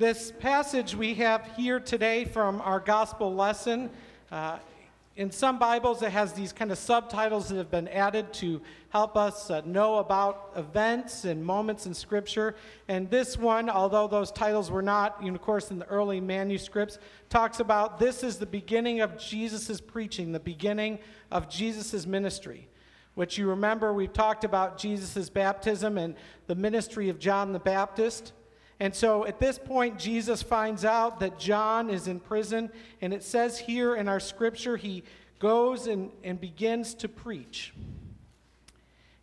This passage we have here today from our gospel lesson, uh, in some Bibles, it has these kind of subtitles that have been added to help us uh, know about events and moments in Scripture. And this one, although those titles were not, you know, of course, in the early manuscripts, talks about this is the beginning of Jesus' preaching, the beginning of Jesus' ministry. Which you remember, we've talked about Jesus' baptism and the ministry of John the Baptist. And so at this point, Jesus finds out that John is in prison, and it says here in our scripture, he goes and, and begins to preach.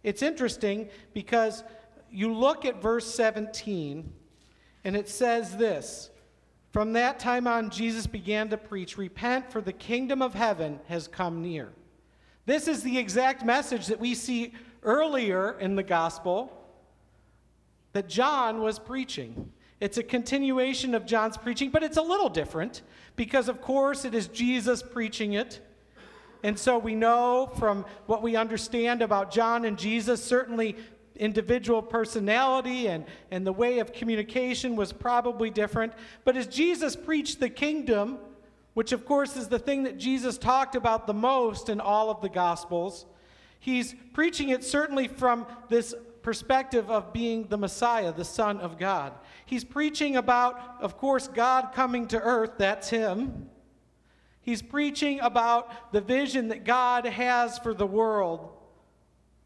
It's interesting because you look at verse 17, and it says this From that time on, Jesus began to preach, Repent, for the kingdom of heaven has come near. This is the exact message that we see earlier in the gospel that John was preaching. It's a continuation of John's preaching, but it's a little different because, of course, it is Jesus preaching it. And so we know from what we understand about John and Jesus, certainly individual personality and, and the way of communication was probably different. But as Jesus preached the kingdom, which of course is the thing that Jesus talked about the most in all of the Gospels, he's preaching it certainly from this perspective of being the Messiah, the Son of God. He's preaching about, of course, God coming to earth, that's Him. He's preaching about the vision that God has for the world.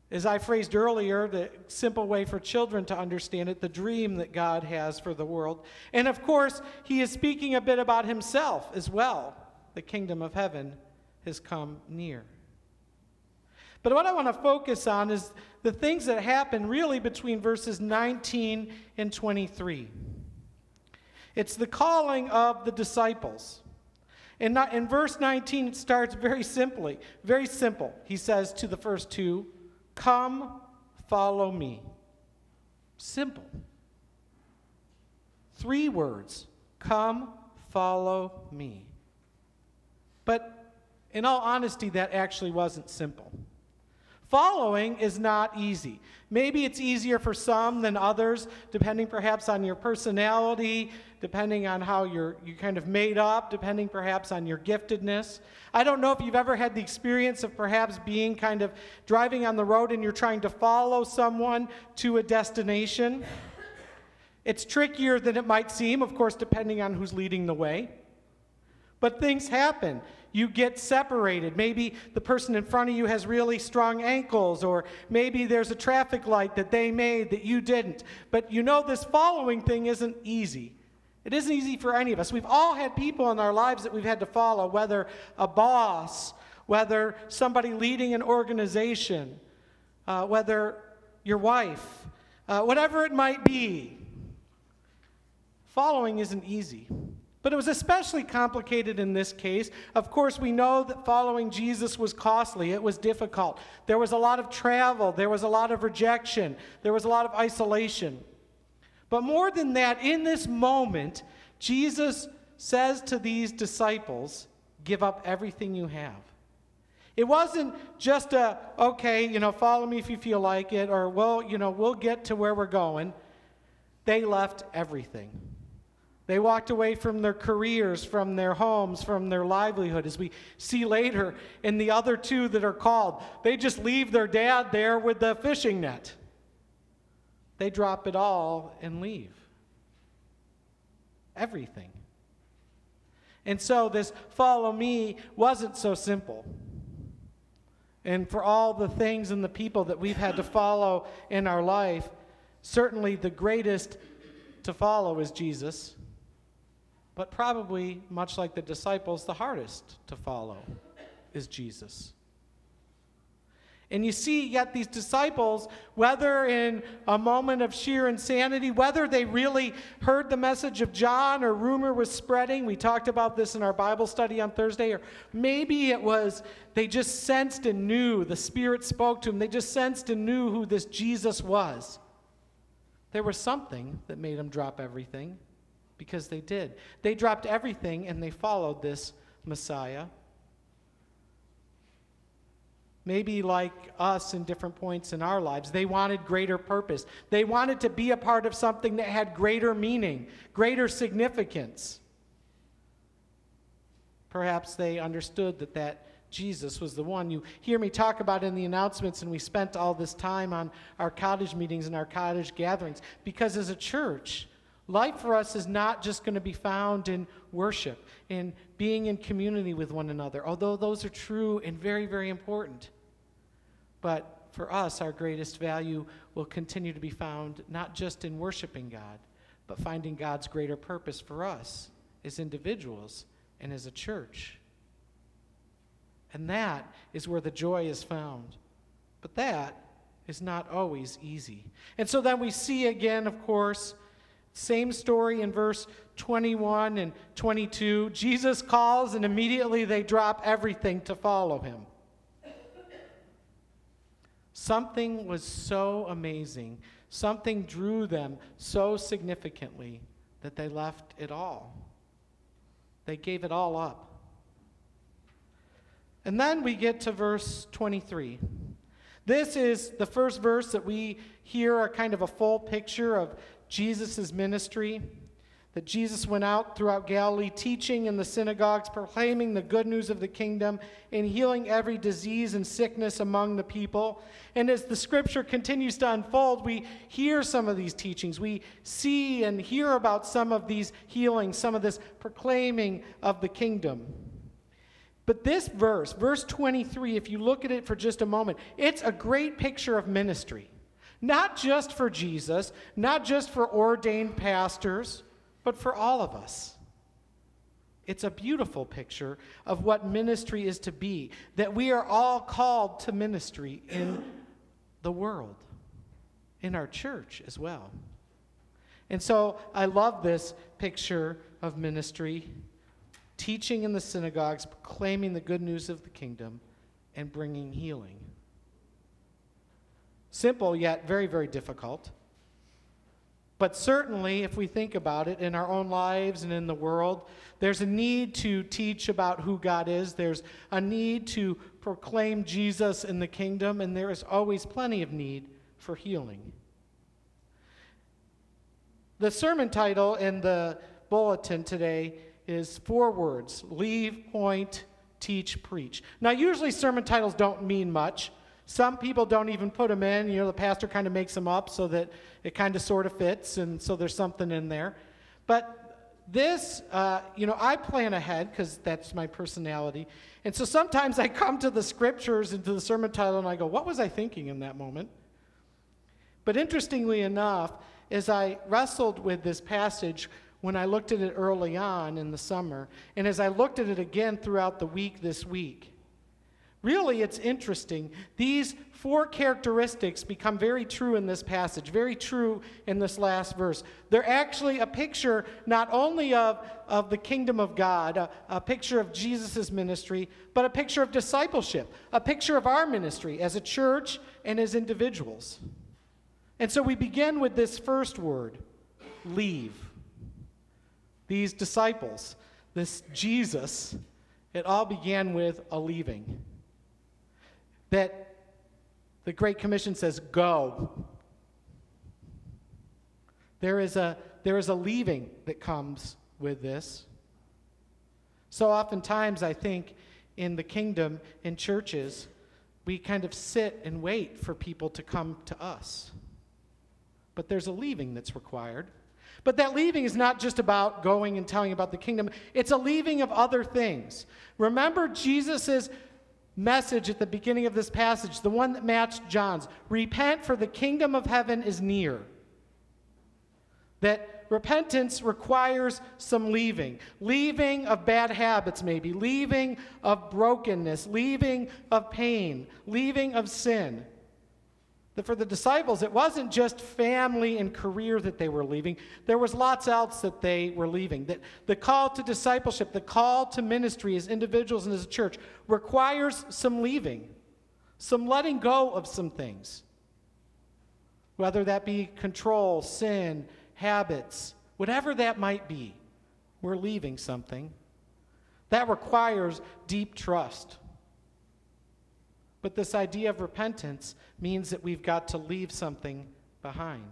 As I phrased earlier, the simple way for children to understand it, the dream that God has for the world. And of course, he is speaking a bit about himself as well. The kingdom of heaven has come near. But what I want to focus on is the things that happen really between verses 19 and 23. It's the calling of the disciples. And in verse 19, it starts very simply, very simple. He says to the first two, Come, follow me. Simple. Three words Come, follow me. But in all honesty, that actually wasn't simple. Following is not easy. Maybe it's easier for some than others, depending perhaps on your personality, depending on how you're you kind of made up, depending perhaps on your giftedness. I don't know if you've ever had the experience of perhaps being kind of driving on the road and you're trying to follow someone to a destination. It's trickier than it might seem, of course, depending on who's leading the way. But things happen you get separated. Maybe the person in front of you has really strong ankles, or maybe there's a traffic light that they made that you didn't. But you know, this following thing isn't easy. It isn't easy for any of us. We've all had people in our lives that we've had to follow, whether a boss, whether somebody leading an organization, uh, whether your wife, uh, whatever it might be. Following isn't easy. But it was especially complicated in this case. Of course, we know that following Jesus was costly, it was difficult. There was a lot of travel, there was a lot of rejection, there was a lot of isolation. But more than that, in this moment, Jesus says to these disciples, Give up everything you have. It wasn't just a, okay, you know, follow me if you feel like it, or, well, you know, we'll get to where we're going. They left everything. They walked away from their careers, from their homes, from their livelihood. As we see later in the other two that are called, they just leave their dad there with the fishing net. They drop it all and leave. Everything. And so this follow me wasn't so simple. And for all the things and the people that we've had to follow in our life, certainly the greatest to follow is Jesus but probably, much like the disciples, the hardest to follow is Jesus. And you see, yet these disciples, whether in a moment of sheer insanity, whether they really heard the message of John or rumor was spreading, we talked about this in our Bible study on Thursday, or maybe it was they just sensed and knew, the Spirit spoke to them, they just sensed and knew who this Jesus was. There was something that made them drop everything because they did. They dropped everything and they followed this Messiah. maybe like us in different points in our lives. They wanted greater purpose. They wanted to be a part of something that had greater meaning, greater significance. Perhaps they understood that that Jesus was the one. You hear me talk about in the announcements, and we spent all this time on our cottage meetings and our cottage gatherings because as a church, life for us is not just going to be found in worship, in being in community with one another, although those are true and very, very important. But for us, our greatest value will continue to be found not just in worshiping God, but finding God's greater purpose for us as individuals and as a church. And that is where the joy is found. But that is not always easy. And so then we see again, of course, same story in verse 21 and 22. Jesus calls, and immediately they drop everything to follow him. Something was so amazing, something drew them so significantly that they left it all. They gave it all up. And then we get to verse 23. This is the first verse that we hear a kind of a full picture of Jesus' ministry. That Jesus went out throughout Galilee, teaching in the synagogues, proclaiming the good news of the kingdom, and healing every disease and sickness among the people. And as the scripture continues to unfold, we hear some of these teachings. We see and hear about some of these healings, some of this proclaiming of the kingdom. But this verse, verse 23, if you look at it for just a moment, it's a great picture of ministry. Not just for Jesus, not just for ordained pastors, but for all of us. It's a beautiful picture of what ministry is to be, that we are all called to ministry in the world, in our church as well. And so I love this picture of ministry teaching in the synagogues, proclaiming the good news of the kingdom, and bringing healing. Simple, yet very, very difficult. But certainly, if we think about it in our own lives and in the world, there's a need to teach about who God is. There's a need to proclaim Jesus in the kingdom, and there is always plenty of need for healing. The sermon title in the bulletin today is four words leave, point, teach, preach. Now, usually sermon titles don't mean much. Some people don't even put them in. You know, the pastor kind of makes them up so that it kind of sort of fits, and so there's something in there. But this, uh, you know, I plan ahead because that's my personality. And so sometimes I come to the scriptures and to the sermon title and I go, what was I thinking in that moment? But interestingly enough, as I wrestled with this passage, when I looked at it early on in the summer, and as I looked at it again throughout the week this week. Really, it's interesting. These four characteristics become very true in this passage, very true in this last verse. They're actually a picture not only of, of the kingdom of God, a, a picture of Jesus' ministry, but a picture of discipleship, a picture of our ministry as a church and as individuals. And so we begin with this first word leave these disciples, this Jesus, it all began with a leaving. That the Great Commission says, go. There is a, there is a leaving that comes with this. So oftentimes, I think in the kingdom, in churches, we kind of sit and wait for people to come to us. But there's a leaving that's required. But that leaving is not just about going and telling about the kingdom, it's a leaving of other things. Remember Jesus' message at the beginning of this passage, the one that matched John's. Repent, for the kingdom of heaven is near. That repentance requires some leaving. Leaving of bad habits, maybe, leaving of brokenness, leaving of pain, leaving of sin. That for the disciples, it wasn't just family and career that they were leaving. There was lots else that they were leaving. That the call to discipleship, the call to ministry as individuals and as a church requires some leaving, some letting go of some things. Whether that be control, sin, habits, whatever that might be, we're leaving something. That requires deep trust. But this idea of repentance means that we've got to leave something behind.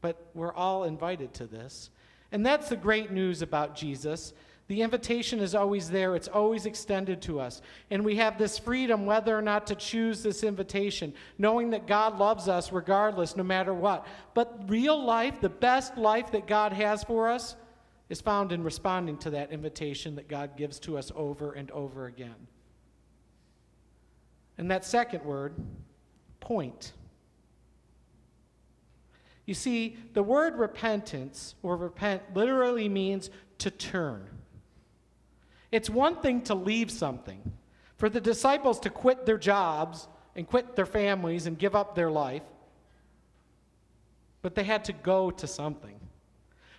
But we're all invited to this. And that's the great news about Jesus. The invitation is always there, it's always extended to us. And we have this freedom whether or not to choose this invitation, knowing that God loves us regardless, no matter what. But real life, the best life that God has for us, is found in responding to that invitation that God gives to us over and over again. And that second word, point. You see, the word repentance or repent literally means to turn. It's one thing to leave something. For the disciples to quit their jobs and quit their families and give up their life, but they had to go to something.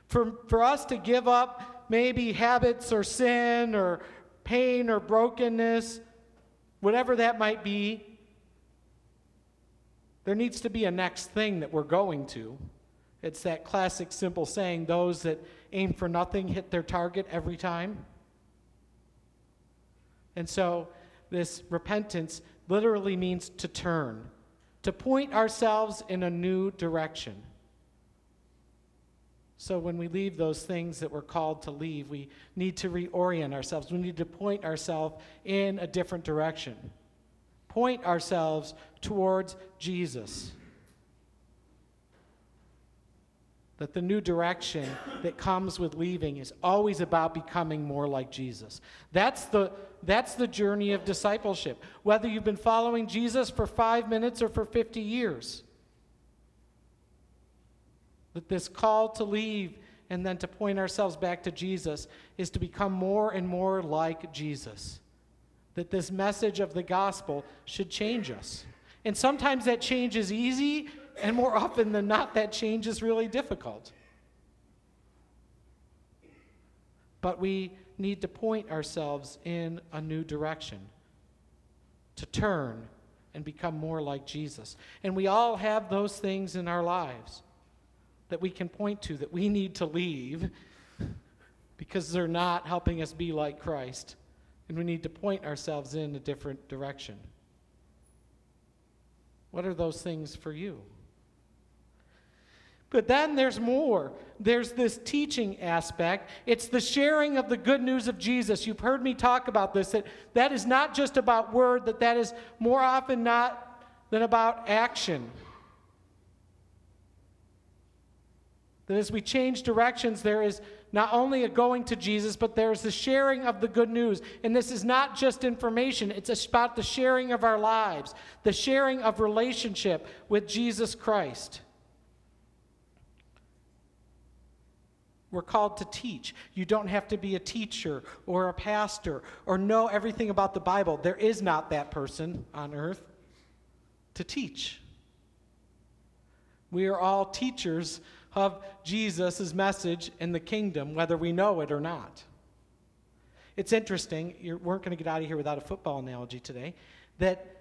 For, for us to give up maybe habits or sin or pain or brokenness, whatever that might be, there needs to be a next thing that we're going to. It's that classic simple saying those that aim for nothing hit their target every time. And so, this repentance literally means to turn, to point ourselves in a new direction. So, when we leave those things that we're called to leave, we need to reorient ourselves. We need to point ourselves in a different direction point ourselves towards Jesus. That the new direction that comes with leaving is always about becoming more like Jesus. That's the, that's the journey of discipleship, whether you've been following Jesus for five minutes or for 50 years. That this call to leave and then to point ourselves back to Jesus is to become more and more like Jesus that this message of the gospel should change us. And sometimes that change is easy, and more often than not, that change is really difficult. But we need to point ourselves in a new direction, to turn and become more like Jesus. And we all have those things in our lives that we can point to that we need to leave because they're not helping us be like Christ and we need to point ourselves in a different direction. What are those things for you? But then there's more. There's this teaching aspect. It's the sharing of the good news of Jesus. You've heard me talk about this that that is not just about word, that that is more often not than about action. That as we change directions, there is not only a going to Jesus, but there's the sharing of the good news. And this is not just information, it's about the sharing of our lives, the sharing of relationship with Jesus Christ. We're called to teach. You don't have to be a teacher or a pastor or know everything about the Bible. There is not that person on earth to teach. We are all teachers of Jesus' message in the kingdom, whether we know it or not. It's interesting, you weren't going to get out of here without a football analogy today, that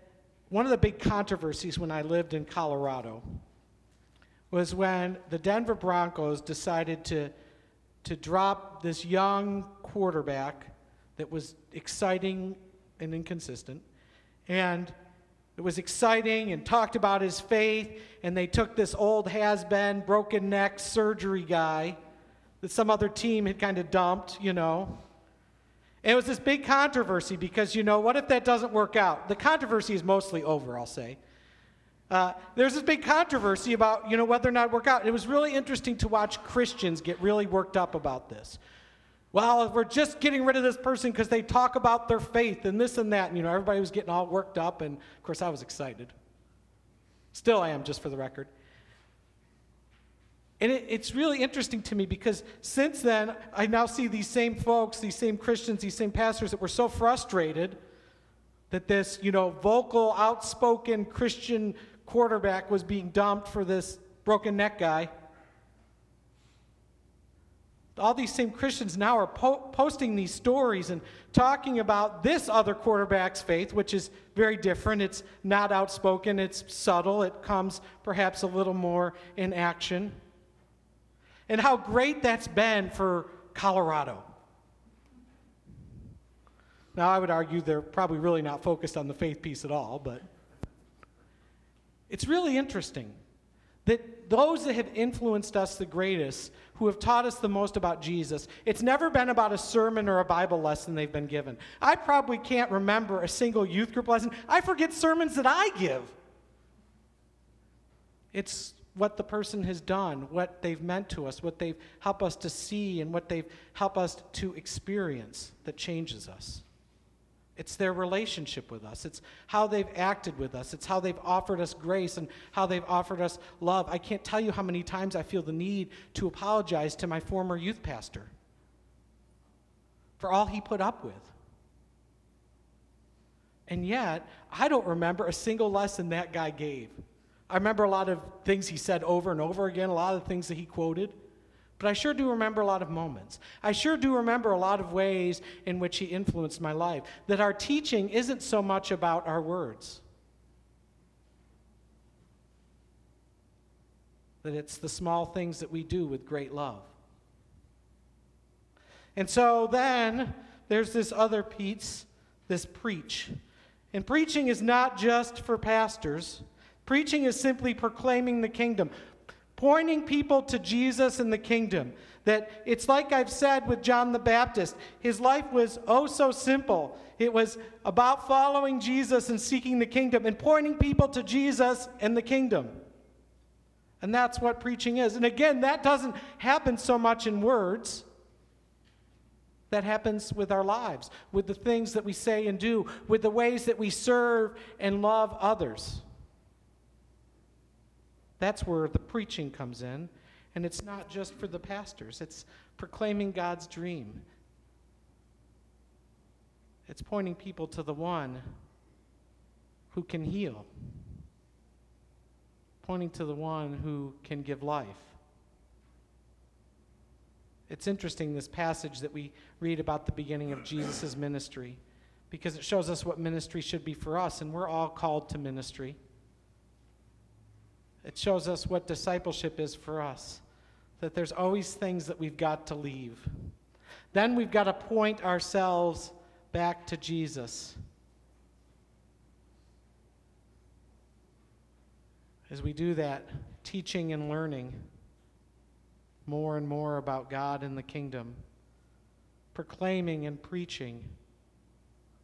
one of the big controversies when I lived in Colorado was when the Denver Broncos decided to, to drop this young quarterback that was exciting and inconsistent. And it was exciting and talked about his faith, and they took this old has been, broken neck surgery guy that some other team had kind of dumped, you know. And it was this big controversy because, you know, what if that doesn't work out? The controversy is mostly over, I'll say. Uh, there's this big controversy about, you know, whether or not it work out. It was really interesting to watch Christians get really worked up about this well, we're just getting rid of this person because they talk about their faith and this and that. And, you know, everybody was getting all worked up, and of course, I was excited. Still, I am, just for the record. And it, it's really interesting to me because since then, I now see these same folks, these same Christians, these same pastors that were so frustrated that this, you know, vocal, outspoken Christian quarterback was being dumped for this broken neck guy all these same Christians now are po- posting these stories and talking about this other quarterback's faith, which is very different. It's not outspoken, it's subtle, it comes perhaps a little more in action. And how great that's been for Colorado. Now, I would argue they're probably really not focused on the faith piece at all, but it's really interesting that those that have influenced us the greatest, who have taught us the most about Jesus, it's never been about a sermon or a Bible lesson they've been given. I probably can't remember a single youth group lesson. I forget sermons that I give. It's what the person has done, what they've meant to us, what they've helped us to see, and what they've helped us to experience that changes us. It's their relationship with us. It's how they've acted with us. It's how they've offered us grace and how they've offered us love. I can't tell you how many times I feel the need to apologize to my former youth pastor for all he put up with. And yet, I don't remember a single lesson that guy gave. I remember a lot of things he said over and over again, a lot of things that he quoted. But I sure do remember a lot of moments. I sure do remember a lot of ways in which he influenced my life. That our teaching isn't so much about our words, that it's the small things that we do with great love. And so then there's this other piece, this preach. And preaching is not just for pastors. Preaching is simply proclaiming the kingdom, pointing people to Jesus and the kingdom. That it's like I've said with John the Baptist, his life was oh so simple. It was about following Jesus and seeking the kingdom and pointing people to Jesus and the kingdom. And that's what preaching is. And again, that doesn't happen so much in words. That happens with our lives, with the things that we say and do, with the ways that we serve and love others. That's where the preaching comes in. And it's not just for the pastors, it's proclaiming God's dream. It's pointing people to the one who can heal, pointing to the one who can give life. It's interesting, this passage that we read about the beginning of Jesus' ministry, because it shows us what ministry should be for us, and we're all called to ministry. It shows us what discipleship is for us that there's always things that we've got to leave. Then we've got to point ourselves back to Jesus. As we do that, teaching and learning more and more about God and the kingdom, proclaiming and preaching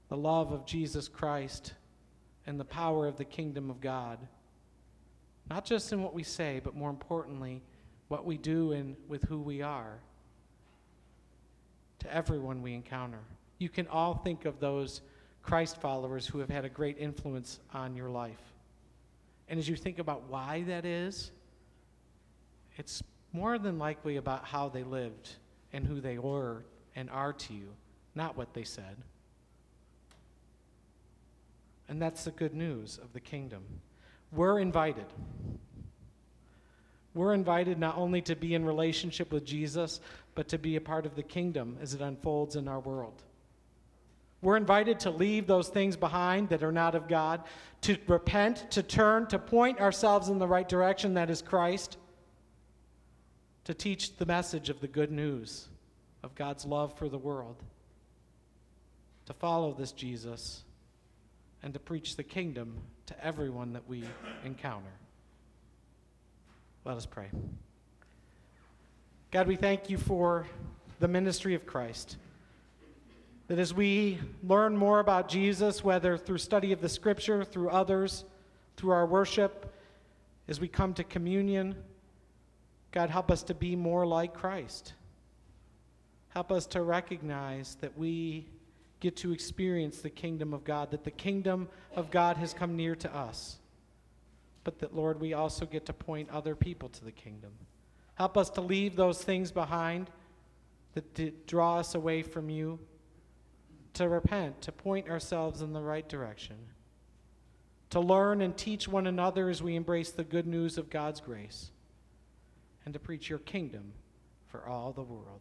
the love of Jesus Christ and the power of the kingdom of God. Not just in what we say, but more importantly, what we do and with who we are to everyone we encounter. You can all think of those Christ followers who have had a great influence on your life. And as you think about why that is, it's more than likely about how they lived and who they were and are to you, not what they said. And that's the good news of the kingdom. We're invited. We're invited not only to be in relationship with Jesus, but to be a part of the kingdom as it unfolds in our world. We're invited to leave those things behind that are not of God, to repent, to turn, to point ourselves in the right direction that is Christ, to teach the message of the good news of God's love for the world, to follow this Jesus, and to preach the kingdom to everyone that we encounter. Let us pray. God, we thank you for the ministry of Christ. That as we learn more about Jesus, whether through study of the scripture, through others, through our worship, as we come to communion, God, help us to be more like Christ. Help us to recognize that we get to experience the kingdom of God, that the kingdom of God has come near to us. But that, Lord, we also get to point other people to the kingdom. Help us to leave those things behind that draw us away from you, to repent, to point ourselves in the right direction, to learn and teach one another as we embrace the good news of God's grace, and to preach your kingdom for all the world.